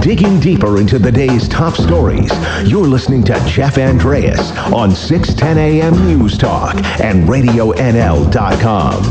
Digging deeper into the day's top stories, you're listening to Jeff Andreas on 610 AM News Talk and RadioNL.com.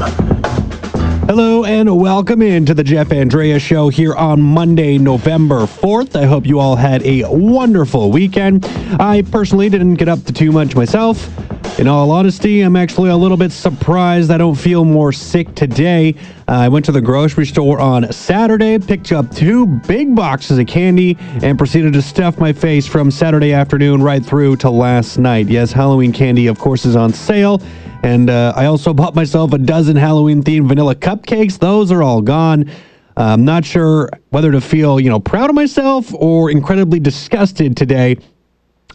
Hello and welcome into the Jeff Andrea Show here on Monday, November 4th. I hope you all had a wonderful weekend. I personally didn't get up to too much myself. In all honesty, I'm actually a little bit surprised I don't feel more sick today. Uh, I went to the grocery store on Saturday, picked up two big boxes of candy, and proceeded to stuff my face from Saturday afternoon right through to last night. Yes, Halloween candy, of course, is on sale. And uh, I also bought myself a dozen Halloween themed vanilla cupcakes. Those are all gone. I'm not sure whether to feel, you know, proud of myself or incredibly disgusted today.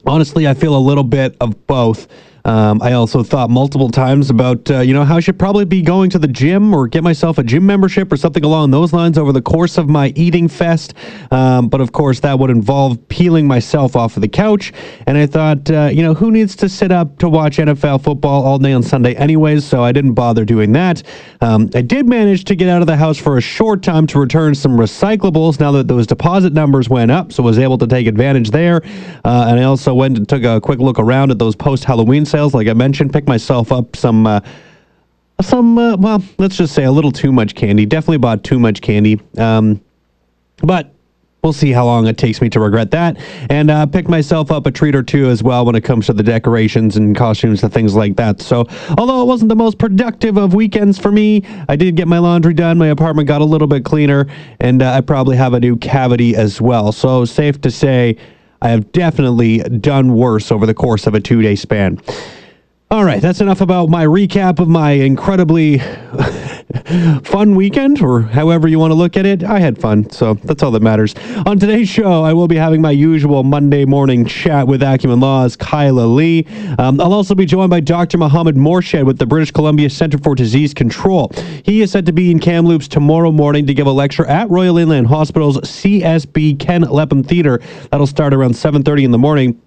Honestly, I feel a little bit of both. Um, I also thought multiple times about, uh, you know, how I should probably be going to the gym or get myself a gym membership or something along those lines over the course of my eating fest. Um, but of course, that would involve peeling myself off of the couch. And I thought, uh, you know, who needs to sit up to watch NFL football all day on Sunday, anyways? So I didn't bother doing that. Um, I did manage to get out of the house for a short time to return some recyclables now that those deposit numbers went up. So I was able to take advantage there. Uh, and I also went and took a quick look around at those post Halloween sales, like I mentioned, picked myself up some. Uh, some, uh, well, let's just say a little too much candy. Definitely bought too much candy. Um, but we'll see how long it takes me to regret that. And uh, pick myself up a treat or two as well when it comes to the decorations and costumes and things like that. So, although it wasn't the most productive of weekends for me, I did get my laundry done. My apartment got a little bit cleaner, and uh, I probably have a new cavity as well. So, safe to say, I have definitely done worse over the course of a two day span. All right, that's enough about my recap of my incredibly fun weekend, or however you want to look at it. I had fun, so that's all that matters. On today's show, I will be having my usual Monday morning chat with Acumen Law's Kyla Lee. Um, I'll also be joined by Dr. Mohammed Morshed with the British Columbia Centre for Disease Control. He is set to be in Kamloops tomorrow morning to give a lecture at Royal Inland Hospital's CSB Ken Lepham Theatre. That'll start around 7.30 in the morning.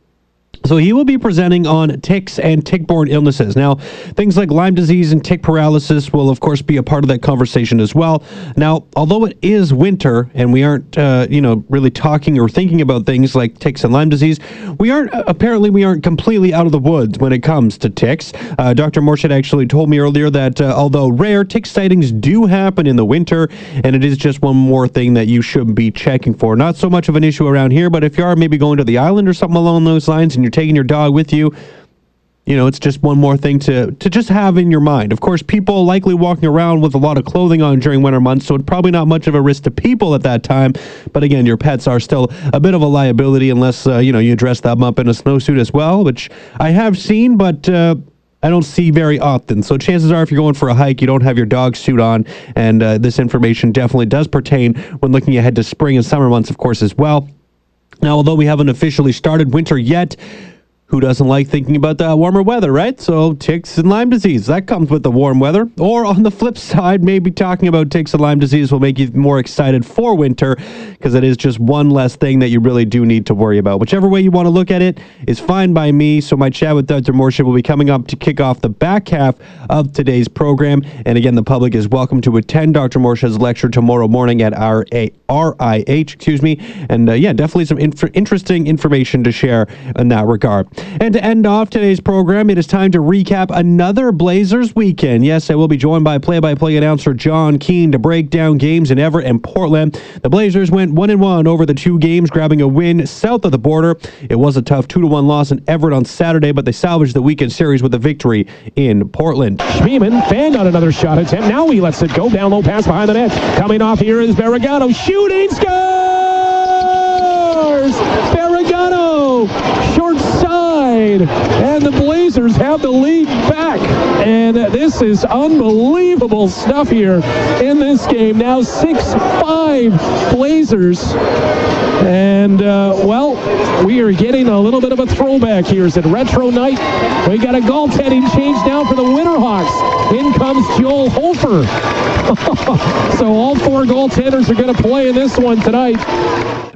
So he will be presenting on ticks and tick-borne illnesses. Now, things like Lyme disease and tick paralysis will, of course, be a part of that conversation as well. Now, although it is winter and we aren't, uh, you know, really talking or thinking about things like ticks and Lyme disease, we aren't apparently we aren't completely out of the woods when it comes to ticks. Uh, Dr. Morshed actually told me earlier that uh, although rare, tick sightings do happen in the winter, and it is just one more thing that you should be checking for. Not so much of an issue around here, but if you are maybe going to the island or something along those lines, and you're taking your dog with you, you know, it's just one more thing to, to just have in your mind. Of course, people likely walking around with a lot of clothing on during winter months, so it's probably not much of a risk to people at that time. But again, your pets are still a bit of a liability unless, uh, you know, you dress them up in a snowsuit as well, which I have seen, but. Uh, I don't see very often. So chances are, if you're going for a hike, you don't have your dog suit on, and uh, this information definitely does pertain when looking ahead to spring and summer months, of course, as well. Now, although we haven't officially started winter yet, who doesn't like thinking about the warmer weather, right? So ticks and Lyme disease, that comes with the warm weather. Or on the flip side, maybe talking about ticks and Lyme disease will make you more excited for winter because it is just one less thing that you really do need to worry about. Whichever way you want to look at it is fine by me. So my chat with Dr. Morshed will be coming up to kick off the back half of today's program. And again, the public is welcome to attend Dr. Morshed's lecture tomorrow morning at our RIH, excuse me. And uh, yeah, definitely some inf- interesting information to share in that regard. And to end off today's program, it is time to recap another Blazers weekend. Yes, I will be joined by play-by-play announcer John Keane to break down games in Everett and Portland. The Blazers went one and one over the two games, grabbing a win south of the border. It was a tough two to one loss in Everett on Saturday, but they salvaged the weekend series with a victory in Portland. Schmiemann fanned on another shot attempt. Now he lets it go. Down low pass behind the net. Coming off here is Barragano. Shooting scores! Barragano! Short side. And the Blazers have the lead back. And this is unbelievable stuff here in this game. Now 6-5 Blazers. And, uh, well, we are getting a little bit of a throwback here. Is it retro night? We got a goaltending change now for the Winterhawks. In comes Joel Hofer. so all four goaltenders are going to play in this one tonight.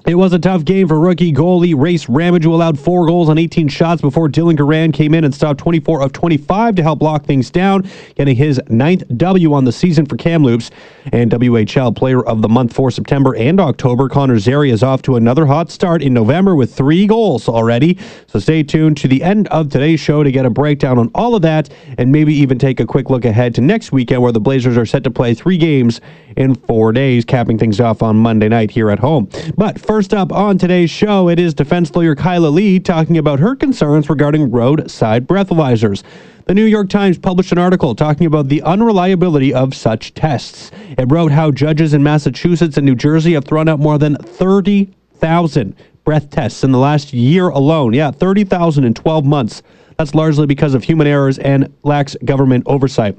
It was a tough game for rookie goalie Race Ramage, who allowed four goals on 18 shots before Dylan Garand came in and stopped 24 of 25 to help lock things down, getting his ninth W on the season for Kamloops. And WHL Player of the Month for September and October, Connor Zary is off to another hot start in November with three goals already. So stay tuned to the end of today's show to get a breakdown on all of that and maybe even take a quick look ahead to next weekend where the Blazers are set to play three games in four days, capping things off on Monday night here at home. But first up on today's show, it is defense lawyer Kyla Lee talking about her concerns regarding roadside breathalyzers. The New York Times published an article talking about the unreliability of such tests. It wrote how judges in Massachusetts and New Jersey have thrown out more than 30,000 breath tests in the last year alone. Yeah, 30,000 in 12 months. That's largely because of human errors and lax government oversight.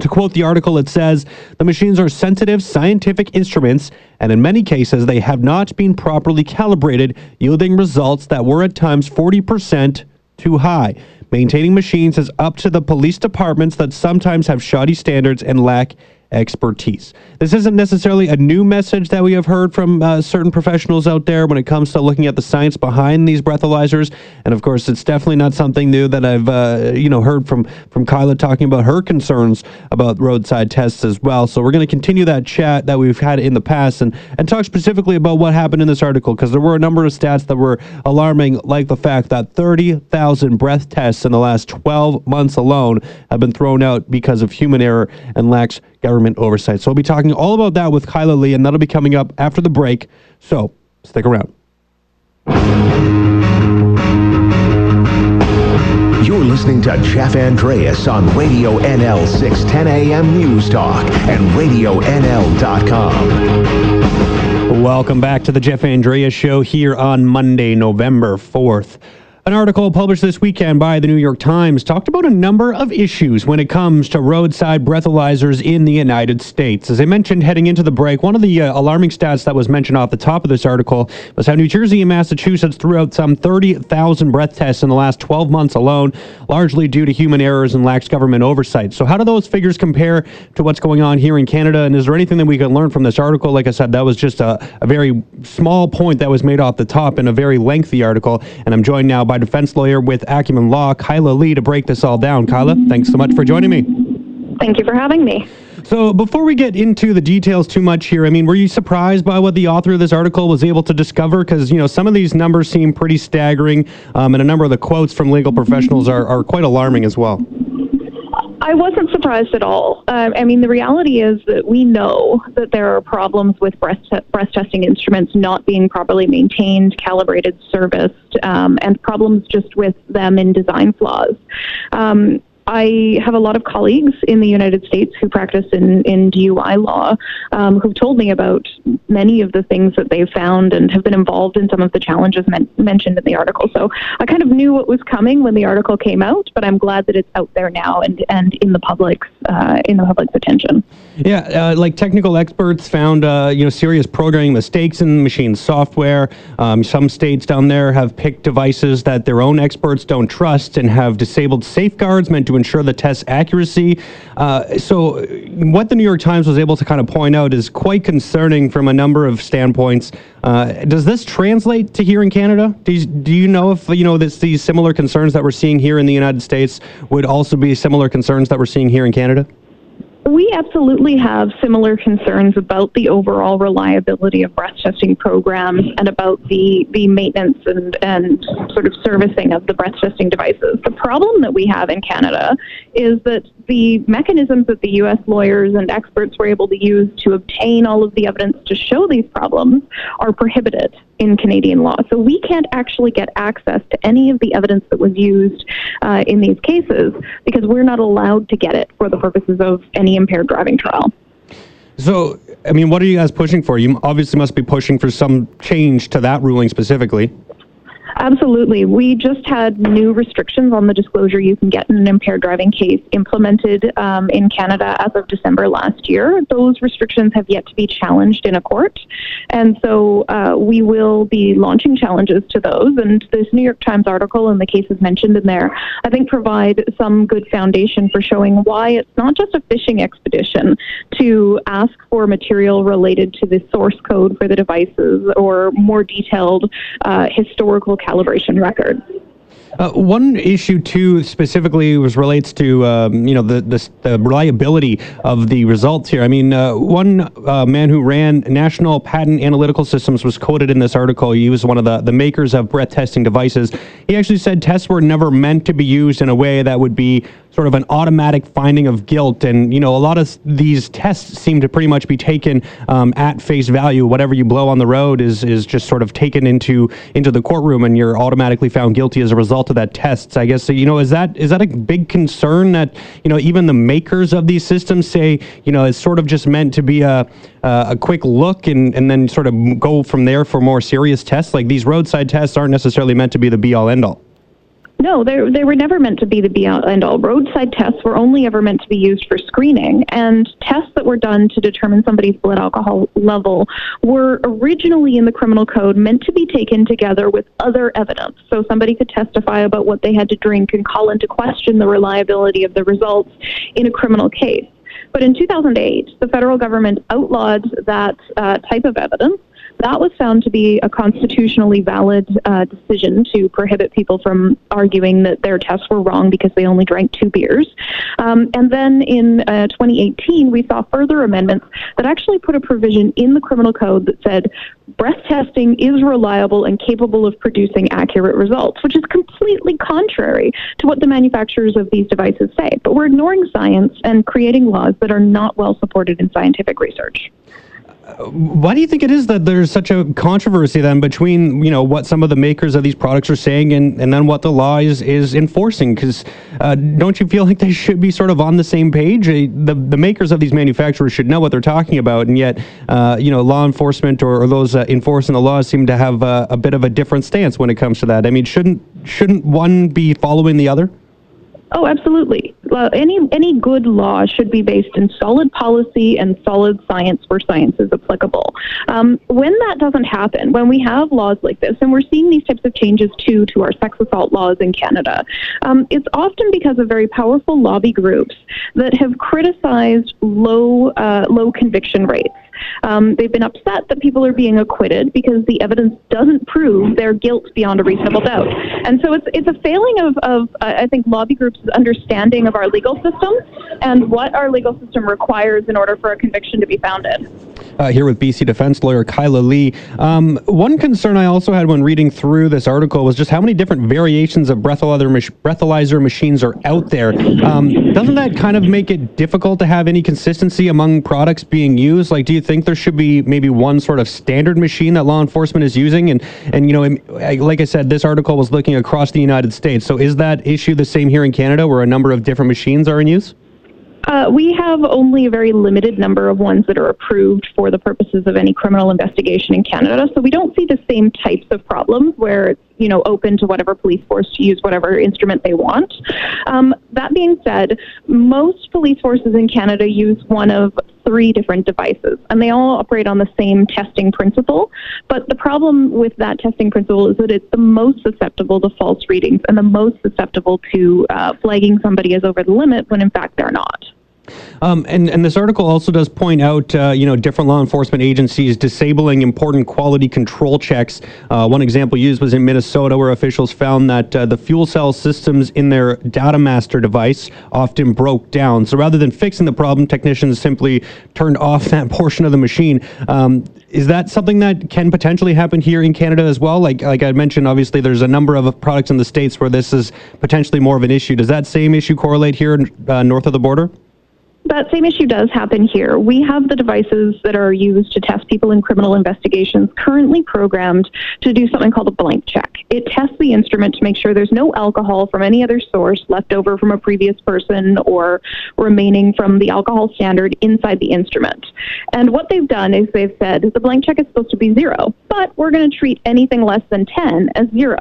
To quote the article, it says the machines are sensitive scientific instruments, and in many cases, they have not been properly calibrated, yielding results that were at times 40% too high. Maintaining machines is up to the police departments that sometimes have shoddy standards and lack expertise. This isn't necessarily a new message that we have heard from uh, certain professionals out there when it comes to looking at the science behind these breathalyzers, and of course, it's definitely not something new that I've uh, you know heard from from Kyla talking about her concerns about roadside tests as well. So we're going to continue that chat that we've had in the past and and talk specifically about what happened in this article because there were a number of stats that were alarming, like the fact that 30,000 breath tests in the last 12 months alone have been thrown out because of human error and lax government oversight. So we'll be talking all about that with Kyla Lee, and that'll be coming up after the break. So stick around. You're listening to Jeff Andreas on Radio NL 610 AM News Talk and RadioNL.com. Welcome back to the Jeff Andreas Show here on Monday, November 4th. An article published this weekend by the New York Times talked about a number of issues when it comes to roadside breathalyzers in the United States. As I mentioned heading into the break, one of the uh, alarming stats that was mentioned off the top of this article was how New Jersey and Massachusetts threw out some 30,000 breath tests in the last 12 months alone, largely due to human errors and lax government oversight. So, how do those figures compare to what's going on here in Canada? And is there anything that we can learn from this article? Like I said, that was just a, a very small point that was made off the top in a very lengthy article. And I'm joined now by defense lawyer with Acumen Law, Kyla Lee, to break this all down. Kyla, thanks so much for joining me. Thank you for having me. So, before we get into the details too much here, I mean, were you surprised by what the author of this article was able to discover? Because, you know, some of these numbers seem pretty staggering, um, and a number of the quotes from legal professionals are, are quite alarming as well. I wasn't surprised at all. Um, I mean, the reality is that we know that there are problems with breast, te- breast testing instruments not being properly maintained, calibrated, serviced, um, and problems just with them in design flaws. Um, I have a lot of colleagues in the United States who practice in, in DUI law um, who've told me about many of the things that they've found and have been involved in some of the challenges men- mentioned in the article. So I kind of knew what was coming when the article came out, but I'm glad that it's out there now and, and in the public's uh, in the public's attention. Yeah, uh, like technical experts found uh, you know serious programming mistakes in machine software. Um, some states down there have picked devices that their own experts don't trust and have disabled safeguards meant to ensure the test accuracy. Uh, so, what the New York Times was able to kind of point out is quite concerning from a number of standpoints. Uh, does this translate to here in Canada? Do you, do you know if you know this, these similar concerns that we're seeing here in the United States would also be similar concerns that we're seeing here in Canada? We absolutely have similar concerns about the overall reliability of breast testing programs and about the, the maintenance and, and sort of servicing of the breast testing devices. The problem that we have in Canada is that the mechanisms that the U.S. lawyers and experts were able to use to obtain all of the evidence to show these problems are prohibited in Canadian law. So we can't actually get access to any of the evidence that was used uh, in these cases because we're not allowed to get it for the purposes of any impaired driving trial. So, I mean, what are you guys pushing for? You obviously must be pushing for some change to that ruling specifically. Absolutely. We just had new restrictions on the disclosure you can get in an impaired driving case implemented um, in Canada as of December last year. Those restrictions have yet to be challenged in a court. And so uh, we will be launching challenges to those. And this New York Times article and the cases mentioned in there, I think, provide some good foundation for showing why it's not just a fishing expedition to ask for material related to the source code for the devices or more detailed uh, historical calibration records. Uh, one issue too specifically was relates to um, you know the, the, the reliability of the results here. I mean, uh, one uh, man who ran National Patent Analytical Systems was quoted in this article. He was one of the, the makers of breath testing devices. He actually said tests were never meant to be used in a way that would be sort of an automatic finding of guilt. And, you know, a lot of these tests seem to pretty much be taken um, at face value. Whatever you blow on the road is, is just sort of taken into, into the courtroom and you're automatically found guilty as a result of that test. So I guess, you know, is that, is that a big concern that, you know, even the makers of these systems say, you know, it's sort of just meant to be a, a quick look and, and then sort of go from there for more serious tests? Like these roadside tests aren't necessarily meant to be the be all end all. No, they, they were never meant to be the be and all. Roadside tests were only ever meant to be used for screening, and tests that were done to determine somebody's blood alcohol level were originally in the criminal code meant to be taken together with other evidence. So somebody could testify about what they had to drink and call into question the reliability of the results in a criminal case. But in 2008, the federal government outlawed that uh, type of evidence that was found to be a constitutionally valid uh, decision to prohibit people from arguing that their tests were wrong because they only drank two beers. Um, and then in uh, 2018, we saw further amendments that actually put a provision in the criminal code that said breath testing is reliable and capable of producing accurate results, which is completely contrary to what the manufacturers of these devices say. But we're ignoring science and creating laws that are not well supported in scientific research why do you think it is that there's such a controversy then between you know what some of the makers of these products are saying and, and then what the law is is enforcing? Because uh, don't you feel like they should be sort of on the same page? Uh, the the makers of these manufacturers should know what they're talking about and yet uh, you know law enforcement or, or those uh, enforcing the laws seem to have a bit of a different stance when it comes to that. I mean shouldn't shouldn't one be following the other? Oh, absolutely. Well, any any good law should be based in solid policy and solid science where science is applicable. Um, when that doesn't happen, when we have laws like this, and we're seeing these types of changes too to our sex assault laws in Canada, um, it's often because of very powerful lobby groups that have criticized low uh, low conviction rates. Um, they've been upset that people are being acquitted because the evidence doesn't prove their guilt beyond a reasonable doubt. And so it's, it's a failing of, of uh, I think, lobby groups' understanding of our legal system and what our legal system requires in order for a conviction to be founded. Uh, here with BC defense lawyer Kyla Lee. Um, one concern I also had when reading through this article was just how many different variations of breathalyzer, mach- breathalyzer machines are out there. Um, doesn't that kind of make it difficult to have any consistency among products being used? Like, do you think there should be maybe one sort of standard machine that law enforcement is using? And and you know, like I said, this article was looking across the United States. So is that issue the same here in Canada, where a number of different machines are in use? Uh, we have only a very limited number of ones that are approved for the purposes of any criminal investigation in Canada. So we don't see the same types of problems where it's you know open to whatever police force to use whatever instrument they want. Um, that being said, most police forces in Canada use one of three different devices, and they all operate on the same testing principle. But the problem with that testing principle is that it's the most susceptible to false readings and the most susceptible to uh, flagging somebody as over the limit when in fact they're not. Um, and, and this article also does point out, uh, you know, different law enforcement agencies disabling important quality control checks. Uh, one example used was in Minnesota, where officials found that uh, the fuel cell systems in their data master device often broke down. So rather than fixing the problem, technicians simply turned off that portion of the machine. Um, is that something that can potentially happen here in Canada as well? Like, like I mentioned, obviously there's a number of products in the states where this is potentially more of an issue. Does that same issue correlate here uh, north of the border? That same issue does happen here. We have the devices that are used to test people in criminal investigations currently programmed to do something called a blank check. It tests the instrument to make sure there's no alcohol from any other source left over from a previous person or remaining from the alcohol standard inside the instrument. And what they've done is they've said the blank check is supposed to be zero, but we're going to treat anything less than 10 as zero.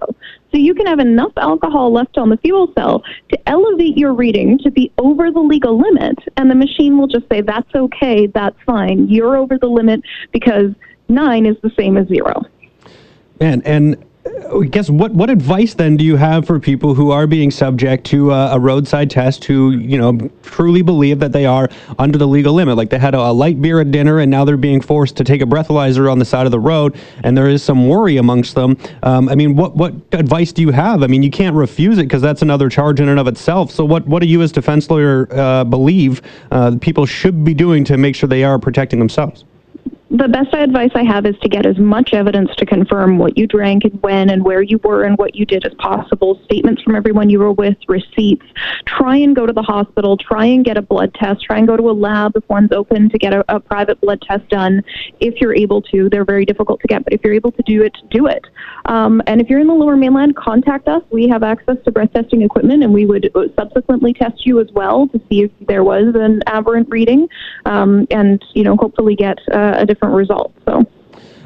So you can have enough alcohol left on the fuel cell to elevate your reading to be over the legal limit, and the machine will just say, that's okay, that's fine, you're over the limit because nine is the same as zero. Man, and I guess what what advice then do you have for people who are being subject to a, a, roadside test who you know truly believe that they are under the legal limit? Like they had a, a, light beer at dinner and now they're being forced to take a breathalyzer on the side of the road and there is some worry amongst them. Um, I mean what what advice do you have? I mean you can't refuse it because that's another charge in and of itself. So what what do you as defense lawyer uh, believe uh, people should be doing to make sure they are protecting themselves the best advice I have is to get as much evidence to confirm what you drank and when and where you were and what you did as possible. Statements from everyone you were with, receipts. Try and go to the hospital. Try and get a blood test. Try and go to a lab if one's open to get a, a private blood test done if you're able to. They're very difficult to get, but if you're able to do it, do it. Um, and if you're in the lower mainland, contact us. We have access to breath testing equipment and we would subsequently test you as well to see if there was an aberrant reading um, and, you know, hopefully get uh, a different different results. So.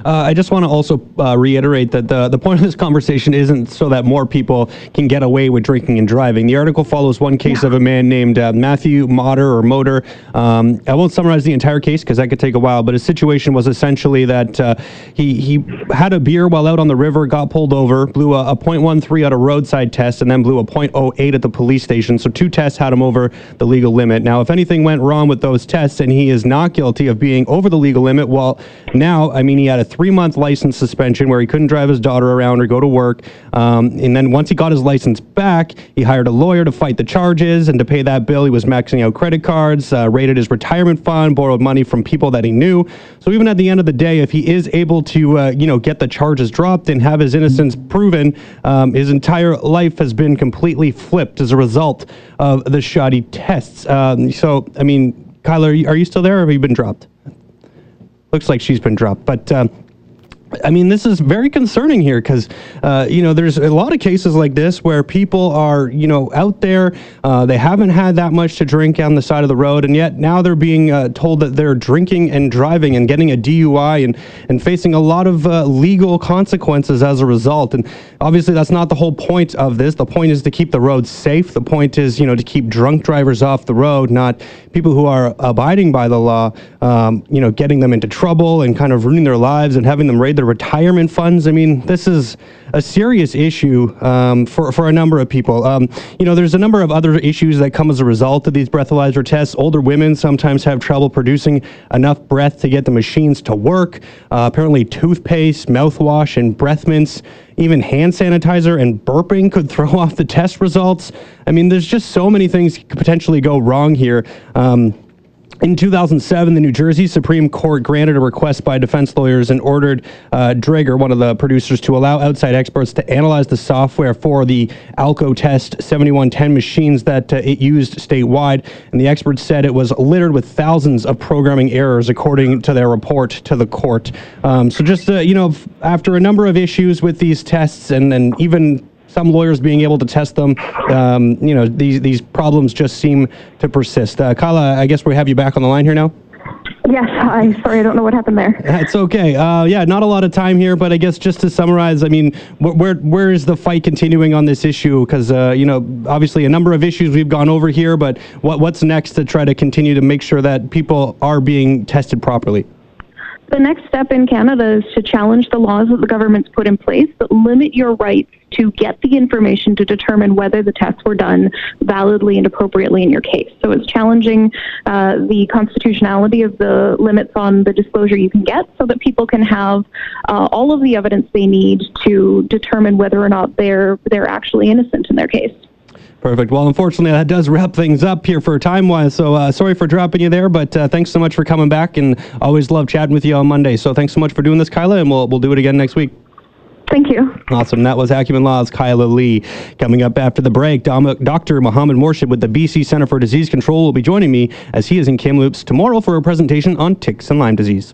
Uh, I just want to also uh, reiterate that the, the point of this conversation isn't so that more people can get away with drinking and driving. The article follows one case yeah. of a man named uh, Matthew Motter or Motor. Um, I won't summarize the entire case because that could take a while, but his situation was essentially that uh, he, he had a beer while out on the river, got pulled over, blew a, a .13 at a roadside test, and then blew a .08 at the police station. So two tests had him over the legal limit. Now, if anything went wrong with those tests and he is not guilty of being over the legal limit, well, now, I mean, he had a three month license suspension where he couldn't drive his daughter around or go to work. Um, and then once he got his license back, he hired a lawyer to fight the charges. And to pay that bill, he was maxing out credit cards, uh, raided his retirement fund, borrowed money from people that he knew. So even at the end of the day, if he is able to, uh, you know, get the charges dropped and have his innocence proven, um, his entire life has been completely flipped as a result of the shoddy tests. Um, so, I mean, Kyler, are you, still there or have you been dropped? Looks like she's been dropped. But um, I mean, this is very concerning here because, uh, you know, there's a lot of cases like this where people are, you know, out there, uh, they haven't had that much to drink on the side of the road, and yet now they're being uh, told that they're drinking and driving and getting a DUI and, and facing a lot of uh, legal consequences as a result. And obviously, that's not the whole point of this. The point is to keep the roads safe. The point is, you know, to keep drunk drivers off the road, not people who are abiding by the law, um, you know, getting them into trouble and kind of ruining their lives and having them raid their retirement funds. I mean, this is a serious issue um, for, for a number of people. Um, you know, there's a number of other issues that come as a result of these breathalyzer tests. Older women sometimes have trouble producing enough breath to get the machines to work. Uh, apparently, toothpaste, mouthwash, and breath mints, even hand sanitizer and burping could throw off the test results. I mean, there's just so many things could potentially go wrong here. Um, in 2007, the New Jersey Supreme Court granted a request by defense lawyers and ordered uh, Draeger, one of the producers, to allow outside experts to analyze the software for the Alcotest 7110 machines that uh, it used statewide. And the experts said it was littered with thousands of programming errors, according to their report to the court. Um, so, just, uh, you know, after a number of issues with these tests and, and even some lawyers being able to test them. Um, you know, these these problems just seem to persist. Uh, Kala, I guess we have you back on the line here now. Yes, I'm sorry, I don't know what happened there. It's okay. Uh, yeah, not a lot of time here, but I guess just to summarize, I mean, wh- where where is the fight continuing on this issue? Because uh, you know, obviously, a number of issues we've gone over here, but what what's next to try to continue to make sure that people are being tested properly? The next step in Canada is to challenge the laws that the government's put in place that limit your rights to get the information to determine whether the tests were done validly and appropriately in your case. So it's challenging uh, the constitutionality of the limits on the disclosure you can get so that people can have uh, all of the evidence they need to determine whether or not they're, they're actually innocent in their case. Perfect. Well, unfortunately, that does wrap things up here for time wise. So uh, sorry for dropping you there, but uh, thanks so much for coming back, and always love chatting with you on Monday. So thanks so much for doing this, Kyla, and we'll we'll do it again next week. Thank you. Awesome. That was Acumen Law's Kyla Lee. Coming up after the break, Dr. Mohammed Morshed with the BC Center for Disease Control will be joining me as he is in Kamloops tomorrow for a presentation on ticks and Lyme disease.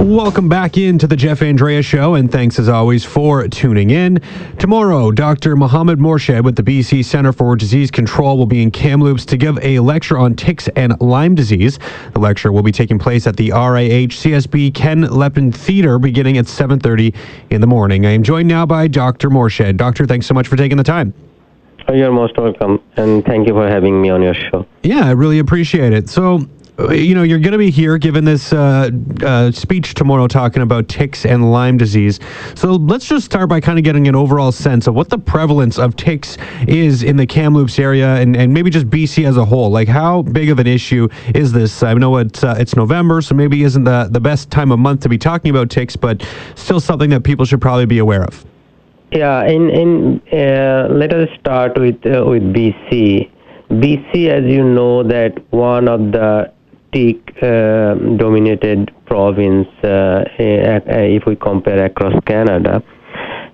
Welcome back into the Jeff Andrea Show, and thanks as always for tuning in. Tomorrow, Dr. Mohammed Morshed with the BC Center for Disease Control will be in Kamloops to give a lecture on ticks and Lyme disease. The lecture will be taking place at the RIH CSB Ken Lepin Theater beginning at 7.30 in the morning. I am joined now by Dr. Morshed. Doctor, thanks so much for taking the time. Oh, you're most welcome, and thank you for having me on your show. Yeah, I really appreciate it. So, you know, you're going to be here giving this uh, uh, speech tomorrow talking about ticks and Lyme disease. So let's just start by kind of getting an overall sense of what the prevalence of ticks is in the Kamloops area and, and maybe just BC as a whole. Like, how big of an issue is this? I know it's, uh, it's November, so maybe isn't the, the best time of month to be talking about ticks, but still something that people should probably be aware of. Yeah, in, in, uh, let us start with, uh, with BC. BC, as you know, that one of the uh, dominated province uh, if we compare across Canada.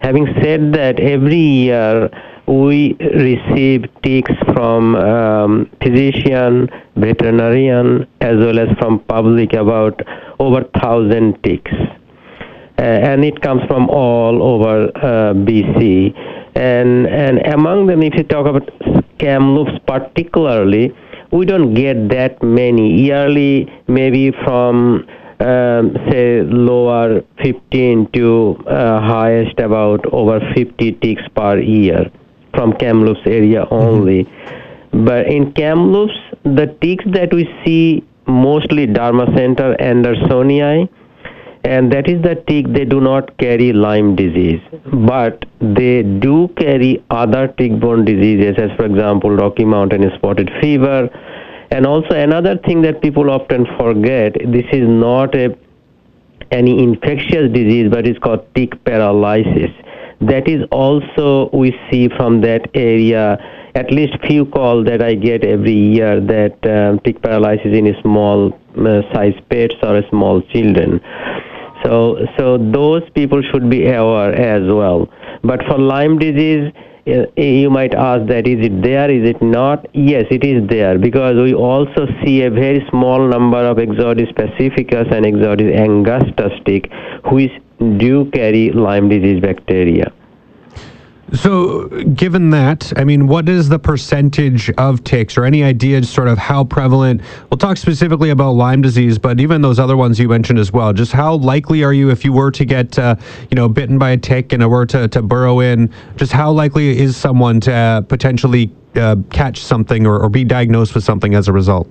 Having said that, every year we receive ticks from um, physician, veterinarian, as well as from public about over thousand ticks. Uh, and it comes from all over uh, BC. And, and among them, if you talk about Kamloops particularly, we don't get that many yearly maybe from um, say lower 15 to uh, highest about over 50 ticks per year from Kamloops area mm-hmm. only. Mm-hmm. But in Kamloops, the ticks that we see mostly Dermacentor andersonii, and that is the tick they do not carry Lyme disease, but they do carry other tick-borne diseases, as for example Rocky Mountain spotted fever, and also another thing that people often forget: this is not a any infectious disease, but it's called tick paralysis. That is also we see from that area at least few calls that I get every year that um, tick paralysis in small uh, size pets or small children. So, so those people should be aware as well. But for Lyme disease, uh, you might ask that is it there, is it not? Yes, it is there because we also see a very small number of Ixodes pacificus and Ixodes angustus tick which do carry Lyme disease bacteria. So, given that, I mean, what is the percentage of ticks or any idea sort of how prevalent? We'll talk specifically about Lyme disease, but even those other ones you mentioned as well. Just how likely are you if you were to get, uh, you know, bitten by a tick and it were to, to burrow in? Just how likely is someone to uh, potentially uh, catch something or, or be diagnosed with something as a result?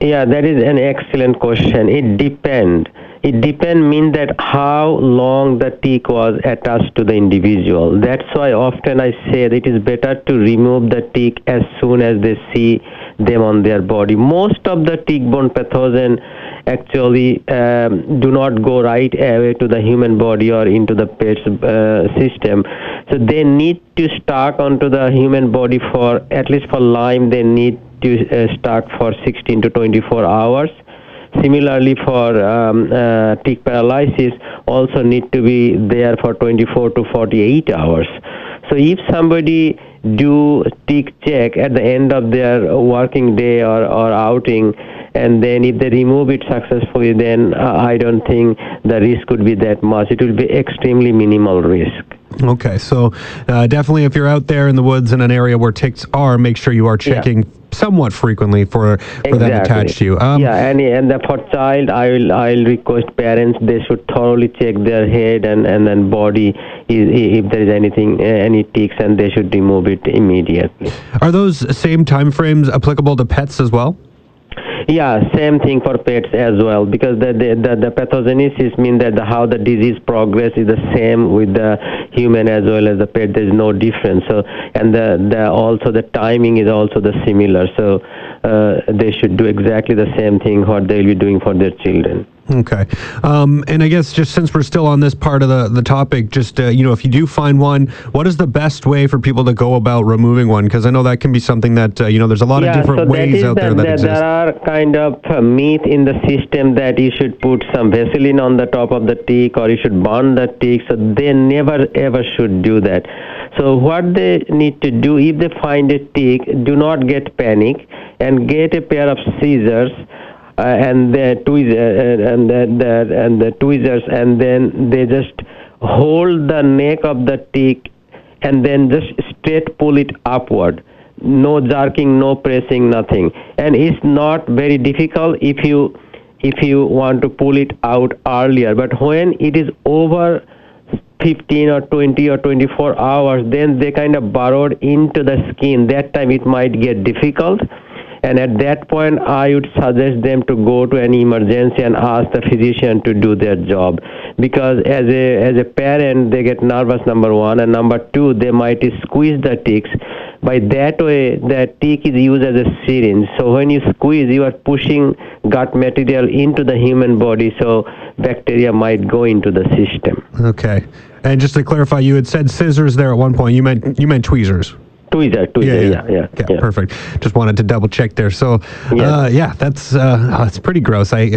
Yeah, that is an excellent question. It depends it depend mean that how long the tick was attached to the individual. That's why often I say that it is better to remove the tick as soon as they see them on their body. Most of the tick-borne pathogen actually um, do not go right away to the human body or into the pet's uh, system. So they need to stuck onto the human body for at least for Lyme they need stuck for 16 to 24 hours Similarly, for um, uh, tick paralysis, also need to be there for 24 to 48 hours. So if somebody do tick check at the end of their working day or, or outing, and then if they remove it successfully, then uh, I don't think the risk would be that much. It will be extremely minimal risk. Okay, so uh, definitely if you're out there in the woods in an area where ticks are, make sure you are checking. Yeah somewhat frequently for for exactly. them attached to you. Um, yeah, and and for child, I will I will request parents they should thoroughly check their head and and then body if there is anything any ticks and they should remove it immediately. Are those same time frames applicable to pets as well? Yeah, same thing for pets as well because the the, the, the pathogenesis means that the, how the disease progress is the same with the human as well as the pet. There's no difference. So and the, the also the timing is also the similar. So uh, they should do exactly the same thing what they'll be doing for their children. Okay. Um, and I guess just since we're still on this part of the, the topic, just, uh, you know, if you do find one, what is the best way for people to go about removing one? Because I know that can be something that, uh, you know, there's a lot yeah, of different so ways out there that, that exist. There are kind of uh, myth in the system that you should put some Vaseline on the top of the tick or you should burn the tick. So they never ever should do that. So what they need to do, if they find a tick, do not get panic and get a pair of scissors uh, and the tweezers uh, and the, the, and the tweezers and then they just hold the neck of the tick and then just straight pull it upward. No jerking no pressing nothing. And it's not very difficult if you if you want to pull it out earlier. But when it is over 15 or 20 or 24 hours then they kind of burrowed into the skin. That time it might get difficult. And at that point i would suggest them to go to an emergency and ask the physician to do their job. Because as a as a parent they get nervous number one. And number two they might squeeze the ticks by that way the tick is used as a syringe so when you squeeze you are pushing gut material into the human body so bacteria might go into the system okay and just to clarify you had said scissors there at one point you meant you meant tweezers Tweezer, tweezer, yeah, yeah, yeah, yeah, Perfect. Just wanted to double check there. So, yeah, uh, yeah that's uh, oh, it's pretty gross. I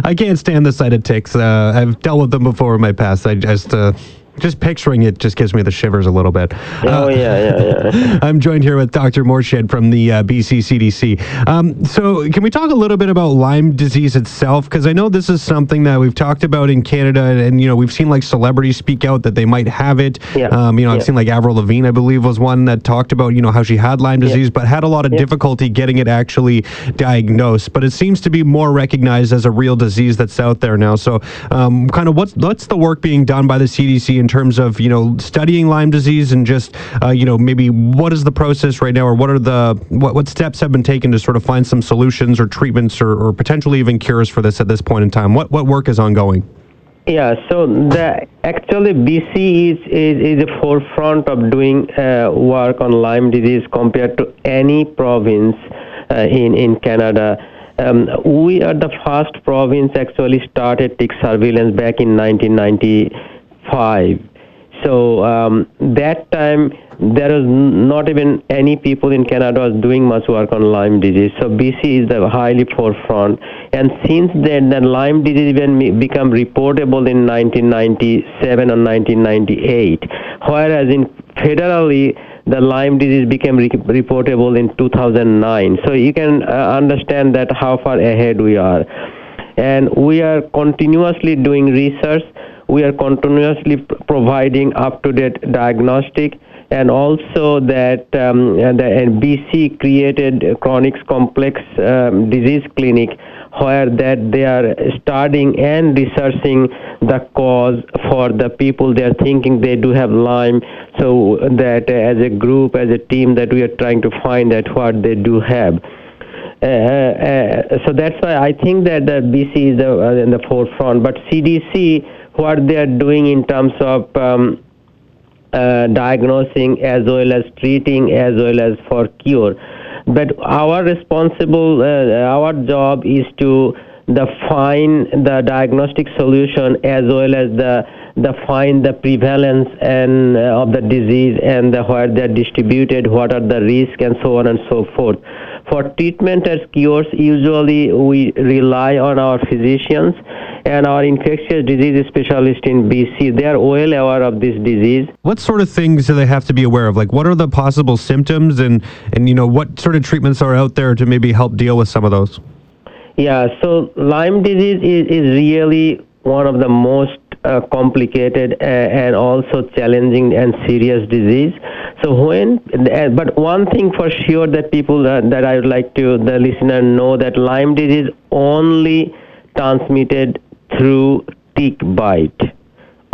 I can't stand the sight of ticks. Uh, I've dealt with them before in my past. I just uh, just picturing it just gives me the shivers a little bit. Oh, uh, yeah, yeah, yeah. I'm joined here with Dr. Morshed from the uh, BC CDC. Um, so, can we talk a little bit about Lyme disease itself? Because I know this is something that we've talked about in Canada, and, you know, we've seen like celebrities speak out that they might have it. Yeah. Um, you know, yeah. I've seen like Avril Lavigne, I believe, was one that talked about, you know, how she had Lyme disease, yeah. but had a lot of yeah. difficulty getting it actually diagnosed. But it seems to be more recognized as a real disease that's out there now. So, um, kind of what's, what's the work being done by the CDC in terms of you know studying Lyme disease and just uh, you know maybe what is the process right now or what are the what, what steps have been taken to sort of find some solutions or treatments or, or potentially even cures for this at this point in time? What what work is ongoing? Yeah, so the actually BC is is, is the forefront of doing uh, work on Lyme disease compared to any province uh, in in Canada. Um, we are the first province actually started tick surveillance back in 1995. So um, that time there was not even any people in Canada was doing much work on Lyme disease. So BC is the highly forefront. And since then, the Lyme disease even become reportable in 1997 or 1998, whereas in federally the Lyme disease became re- reportable in 2009. So you can uh, understand that how far ahead we are. And we are continuously doing research we are continuously providing up-to-date diagnostic and also that um, the BC created chronic complex um, disease clinic where that they are studying and researching the cause for the people. They are thinking they do have Lyme. So that as a group as a team that we are trying to find that what they do have. Uh, uh, so that's why I think that the BC is the, uh, in the forefront. But CDC what they are doing in terms of um, uh, diagnosing as well as treating as well as for cure. But our responsible uh, our job is to the find the diagnostic solution as well as the the find the prevalence and uh, of the disease and the, where they're distributed what are the risks and so on and so forth for treatment as cures, usually we rely on our physicians and our infectious disease specialist in BC. They are well aware of this disease. What sort of things do they have to be aware of? Like, what are the possible symptoms, and and you know, what sort of treatments are out there to maybe help deal with some of those? Yeah, so Lyme disease is, is really one of the most uh, complicated uh, and also challenging and serious disease. So when, uh, but one thing for sure that people uh, that I would like to the listener know that Lyme disease only transmitted through tick bite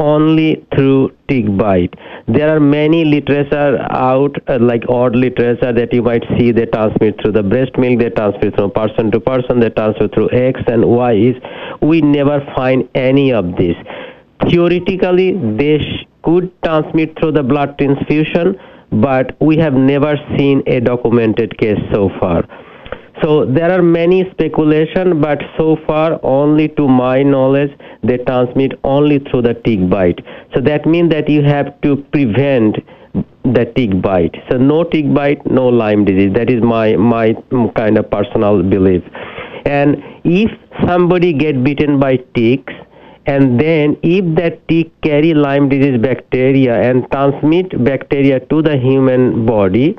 only through tick bite. There are many literature out, uh, like odd literature that you might see they transmit through the breast milk, they transmit from person to person, they transmit through X and Y. Is we never find any of this. Theoretically, they sh- could transmit through the blood transfusion, but we have never seen a documented case so far. So there are many speculation, but so far, only to my knowledge, they transmit only through the tick bite. So that means that you have to prevent the tick bite. So no tick bite, no Lyme disease. That is my my kind of personal belief. And if somebody get bitten by ticks, and then if that tick carry Lyme disease bacteria and transmit bacteria to the human body,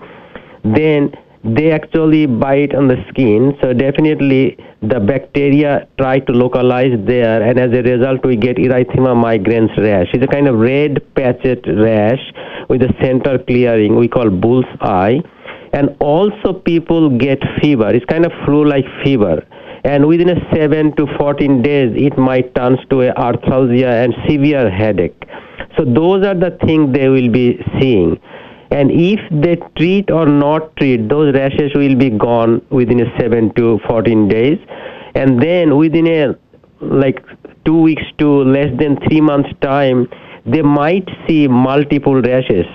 then they actually bite on the skin. So definitely the bacteria try to localize there, and as a result, we get erythema migrans rash. It's a kind of red patched rash with a center clearing. We call bull's eye, and also people get fever. It's kind of flu-like fever. And within a 7 to 14 days, it might turn to a arthralgia and severe headache. So those are the things they will be seeing. And if they treat or not treat those rashes will be gone within a 7 to 14 days. And then within a like 2 weeks to less than 3 months time they might see multiple rashes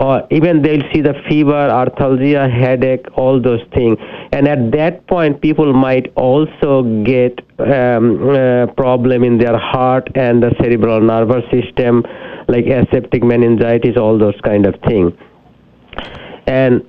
or even they'll see the fever arthralgia headache all those things and at that point people might also get um, uh, problem in their heart and the cerebral nervous system like aseptic meningitis, all those kind of things. And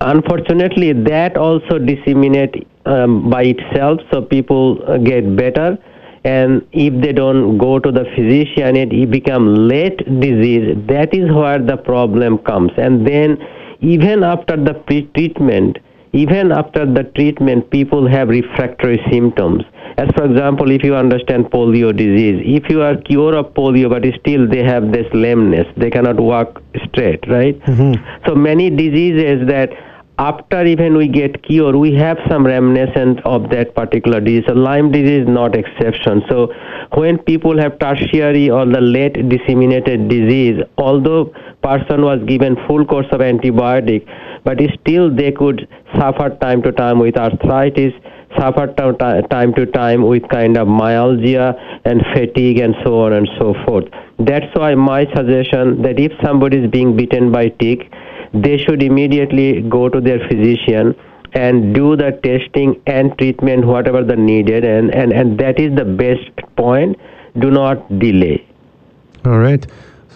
unfortunately, that also disseminate um, by itself, so people uh, get better. And if they don't go to the physician, it become late disease. That is where the problem comes. And then, even after the pre-treatment, even after the treatment, people have refractory symptoms. As for example, if you understand polio disease, if you are cured of polio, but still they have this lameness, they cannot walk straight, right? Mm-hmm. So many diseases that after even we get cured, we have some reminiscence of that particular disease. So Lyme disease is not exception. So when people have tertiary or the late disseminated disease, although person was given full course of antibiotic, but still they could suffer time to time with arthritis, suffer time to time with kind of myalgia and fatigue and so on and so forth. That's why my suggestion that if somebody is being bitten by tick, they should immediately go to their physician and do the testing and treatment whatever the needed and, and, and that is the best point. Do not delay. All right.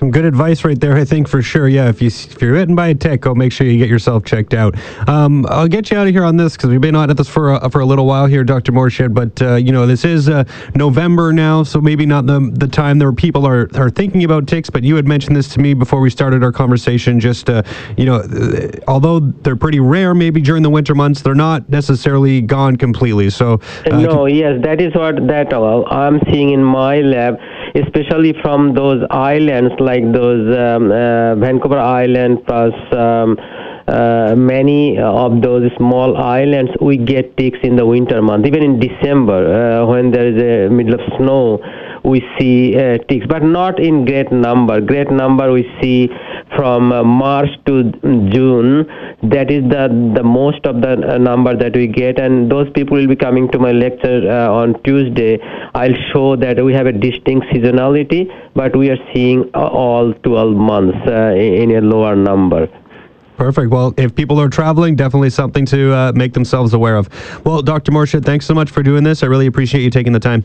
Some good advice right there, I think for sure. Yeah, if you if you're bitten by a tick, go make sure you get yourself checked out. Um, I'll get you out of here on this because we've been on at this for a, for a little while here, Dr. Morshed. But uh, you know, this is uh, November now, so maybe not the the time there people are are thinking about ticks. But you had mentioned this to me before we started our conversation. Just uh, you know, uh, although they're pretty rare, maybe during the winter months, they're not necessarily gone completely. So uh, no, yes, that is what that uh, I'm seeing in my lab especially from those islands like those um, uh, Vancouver Island plus um, uh, many of those small islands we get ticks in the winter month even in december uh, when there is a middle of snow we see uh, ticks but not in great number great number we see from uh, march to june that is the the most of the uh, number that we get and those people will be coming to my lecture uh, on tuesday i'll show that we have a distinct seasonality but we are seeing all 12 months uh, in a lower number Perfect. Well, if people are traveling, definitely something to uh, make themselves aware of. Well, Dr. Morshed, thanks so much for doing this. I really appreciate you taking the time.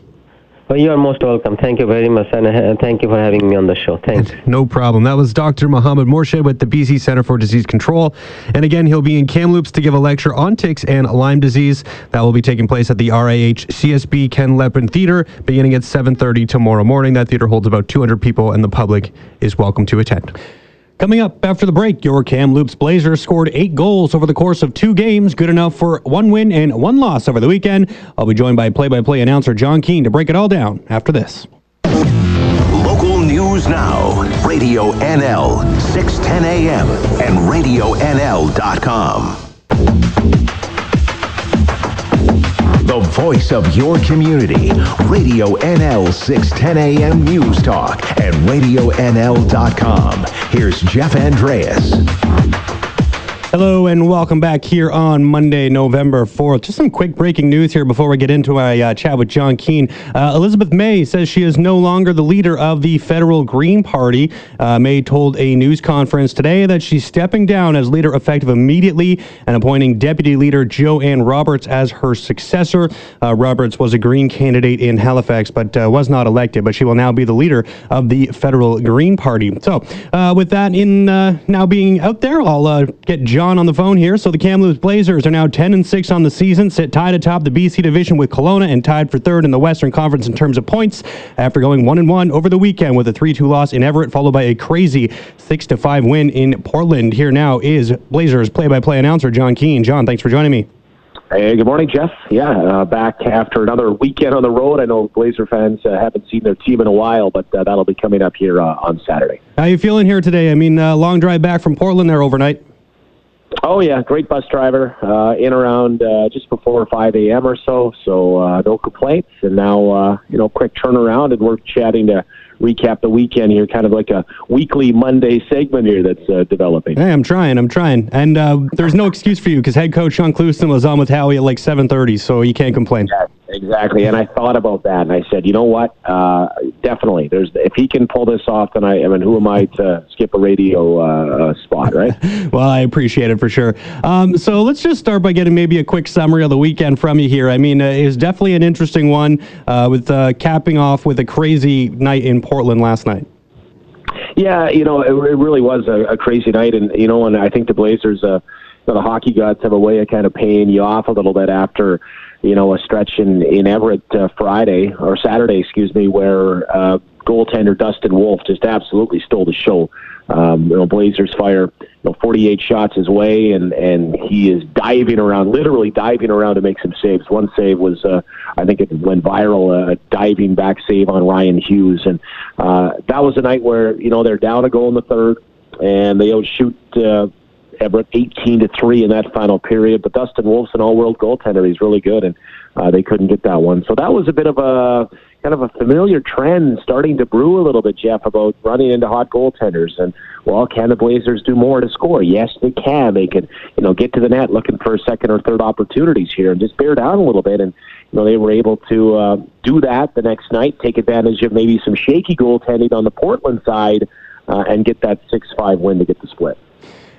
Well, you are most welcome. Thank you very much, and uh, thank you for having me on the show. Thanks. No problem. That was Dr. Mohammed Morshed with the BC Center for Disease Control. And again, he'll be in Kamloops to give a lecture on ticks and Lyme disease. That will be taking place at the RAH CSB Ken Lepin Theater beginning at 7.30 tomorrow morning. That theater holds about 200 people, and the public is welcome to attend. Coming up after the break, your Kamloops Blazers scored eight goals over the course of two games, good enough for one win and one loss over the weekend. I'll be joined by play by play announcer Jon Keen to break it all down after this. Local news now, Radio NL, 610 a.m., and RadioNL.com. The voice of your community. Radio NL 610 AM News Talk and RadioNL.com. Here's Jeff Andreas. Hello and welcome back here on Monday, November 4th. Just some quick breaking news here before we get into my uh, chat with Jon Keen. Uh, Elizabeth May says she is no longer the leader of the federal Green Party. Uh, May told a news conference today that she's stepping down as leader effective immediately and appointing Deputy Leader Jo-Ann Roberts as her successor. Uh, Roberts was a Green candidate in Halifax but uh, was not elected, but she will now be the leader of the federal Green Party. So, uh, with that in now being out there, I'll get John On the phone here. So the Kamloops Blazers are now 10 and 6 on the season, sit tied atop the BC division with Kelowna and tied for third in the Western Conference in terms of points after going 1 and 1 over the weekend with a 3-2 loss in Everett followed by a crazy 6 to 5 win in Portland. Here now is Blazers play-by-play announcer Jon Keen. Jon, thanks for joining me. Hey, good morning, Jeff. Yeah, uh, back after another weekend on the road. I know Blazer fans uh, haven't seen their team in a while, but uh, that'll be coming up here uh, on Saturday. How you feeling here today? I mean, uh, long drive back from Portland there overnight. Oh yeah, great bus driver. Uh, in around uh, just before 5 a.m. or so, so uh, no complaints. And now, uh, you know, quick turnaround, and we're chatting to recap the weekend here, kind of like a weekly Monday segment here that's uh, developing. Hey, I'm trying, I'm trying, and uh, there's no excuse for you because head coach Shaun Clouston was on with Howie at like 7:30, so you can't complain. Yeah, exactly, and I thought about that, and I said, you know what? Uh, definitely, there's if he can pull this off, then I, I mean, who am I to skip a radio uh, uh, spot, right? well, I appreciate it for sure. Um, so let's just start by getting maybe a quick summary of the weekend from you here. I mean, uh, it was definitely an interesting one with capping off with a crazy night in Portland last night. Yeah, you know, it, it really was a, a crazy night, and you know, and I think the Blazers, uh, you know, the hockey gods have a way of kind of paying you off a little bit after, you know, a stretch in in Everett uh, Friday or Saturday, excuse me, where uh, goaltender Dustin Wolf just absolutely stole the show. Um, you know, Blazers fire you know 48 shots his way, and and he is diving around, literally diving around to make some saves. One save was, uh, I think it went viral, a diving back save on Ryan Hughes, and uh, that was a night where you know they're down a goal in the third, and they outshoot. Uh, Everett 18 to 3 in that final period. But Dustin Wolf's an all world goaltender. He's really good, and uh, they couldn't get that one. So that was a bit of a kind of a familiar trend starting to brew a little bit, Jeff, about running into hot goaltenders. And well, can the Blazers do more to score? Yes, they can. They could, you know, get to the net looking for second or third opportunities here and just bear down a little bit. And you know, they were able to uh, do that the next night, take advantage of maybe some shaky goaltending on the Portland side, uh, and get that six-five win to get the split.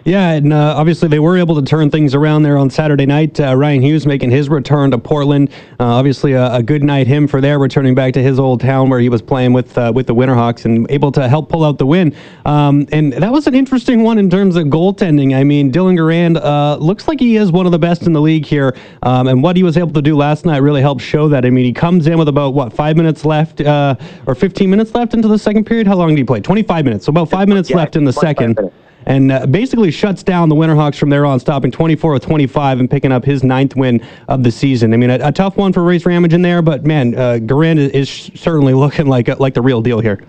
Yeah, and uh, obviously they were able to turn things around there on Saturday night. Uh, Ryan Hughes making his return to Portland. Uh, obviously a, a, good night him for there, returning back to his old town where he was playing with uh, with the Winterhawks and able to help pull out the win. Um, and that was an interesting one in terms of goaltending. I mean, Dylan Garand uh, looks like he is one of the best in the league here, um, and what he was able to do last night really helped show that. I mean, he comes in with about what five minutes left uh, or 15 minutes left into the second period. How long did he play? 25 minutes. So about five minutes yeah, left in the second. Minutes and uh, basically shuts down the Winterhawks from there on, stopping 24 of 25 and picking up his ninth win of the season. I mean, a, a tough one for Rayce Ramsay in there, but man, uh, Garand is, is, certainly looking like like the real deal here.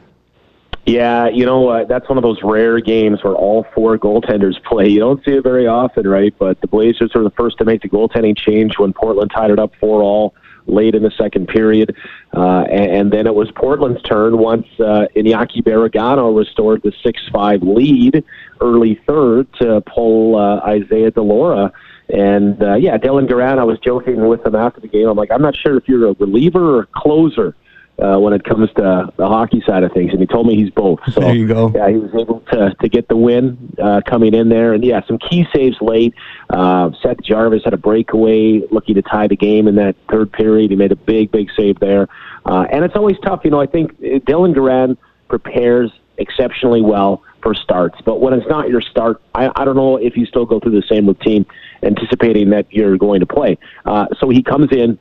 Yeah, you know uh, that's one of those rare games where all four goaltenders play. You don't see it very often, right? But the Blazers were the first to make the goaltending change when Portland tied it up four all late in the second period. Uh, and, and, then it was Portland's turn once uh, Iñaki Baragano restored the 6 5 lead early third to pull uh, Isaiah Delora. And uh, yeah, Dylan Garand, I was joking with him after the game. I'm like, I'm not sure if you're a reliever or a closer uh, when it comes to the hockey side of things, and he told me he's both. So there you go. Yeah, he was able to to get the win uh, coming in there, and yeah, some key saves late. Uh, Seth Jarvis had a breakaway, looking to tie the game in that third period. He made a big, big save there, uh, and it's always tough. You know, I think Dylan Garand prepares exceptionally well for starts, but when it's not your start, I, I don't know if you still go through the same routine, anticipating that you're going to play. Uh, so he comes in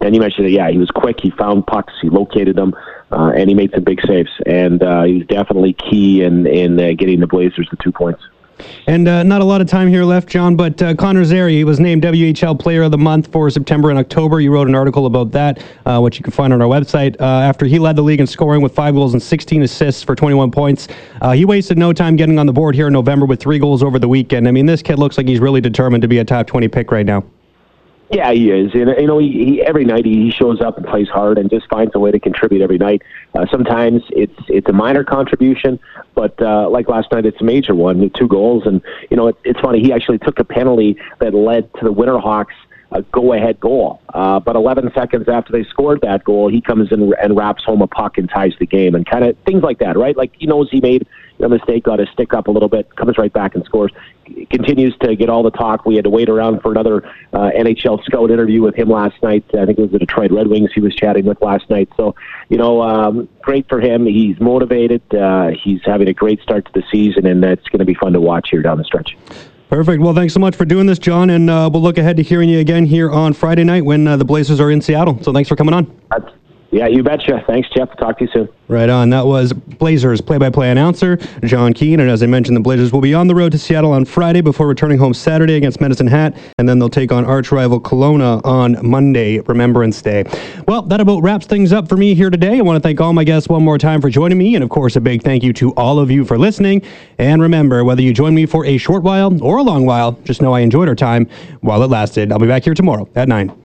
and you mentioned that, yeah, he was quick. He found pucks. He located them, uh, and he made some big saves. And uh, he was definitely key in in uh, getting the Blazers the two points. And uh, not a lot of time here left, Jon, but uh, Connor Zary was named WHL Player of the Month for September and October. You wrote an article about that, uh, which you can find on our website. Uh, after he led the league in scoring with five goals and 16 assists for 21 points, uh, he wasted no time getting on the board here in November with three goals over the weekend. I mean, this kid looks like he's really determined to be a top 20 pick right now. Yeah, he is. And, you know, he, he every night he shows up and plays hard and just finds a way to contribute every night. Uh, sometimes it's it's a minor contribution, but uh, like last night, it's a major one, two goals. And you know, it, it's funny. He actually took a penalty that led to the Winterhawks a go-ahead goal. Uh, but 11 seconds after they scored that goal, he comes in and wraps home a puck and ties the game, and kind of things like that, right? Like he knows he made a mistake, got his stick up a little bit, comes right back and scores. Continues to get all the talk. We had to wait around for another uh, NHL scout interview with him last night. I think it was the Detroit Red Wings he was chatting with last night. So, you know, um, great for him. He's motivated. Uh, he's having a great start to the season, and it's going to be fun to watch here down the stretch. Perfect. Well, thanks so much for doing this, Jon, and uh, we'll look ahead to hearing you again here on Friday night when uh, the Blazers are in Seattle. So thanks for coming on. That's, yeah, you betcha. Thanks, Jeff. Talk to you soon. Right on. That was Blazers play-by-play announcer Jon Keen, and as I mentioned, the Blazers will be on the road to Seattle on Friday before returning home Saturday against Medicine Hat, and then they'll take on arch rival Kelowna on Monday, Remembrance Day. Well, that about wraps things up for me here today. I want to thank all my guests one more time for joining me, and of course, a big thank you to all of you for listening. And remember, whether you join me for a short while or a long while, just know I enjoyed our time while it lasted. I'll be back here tomorrow at nine.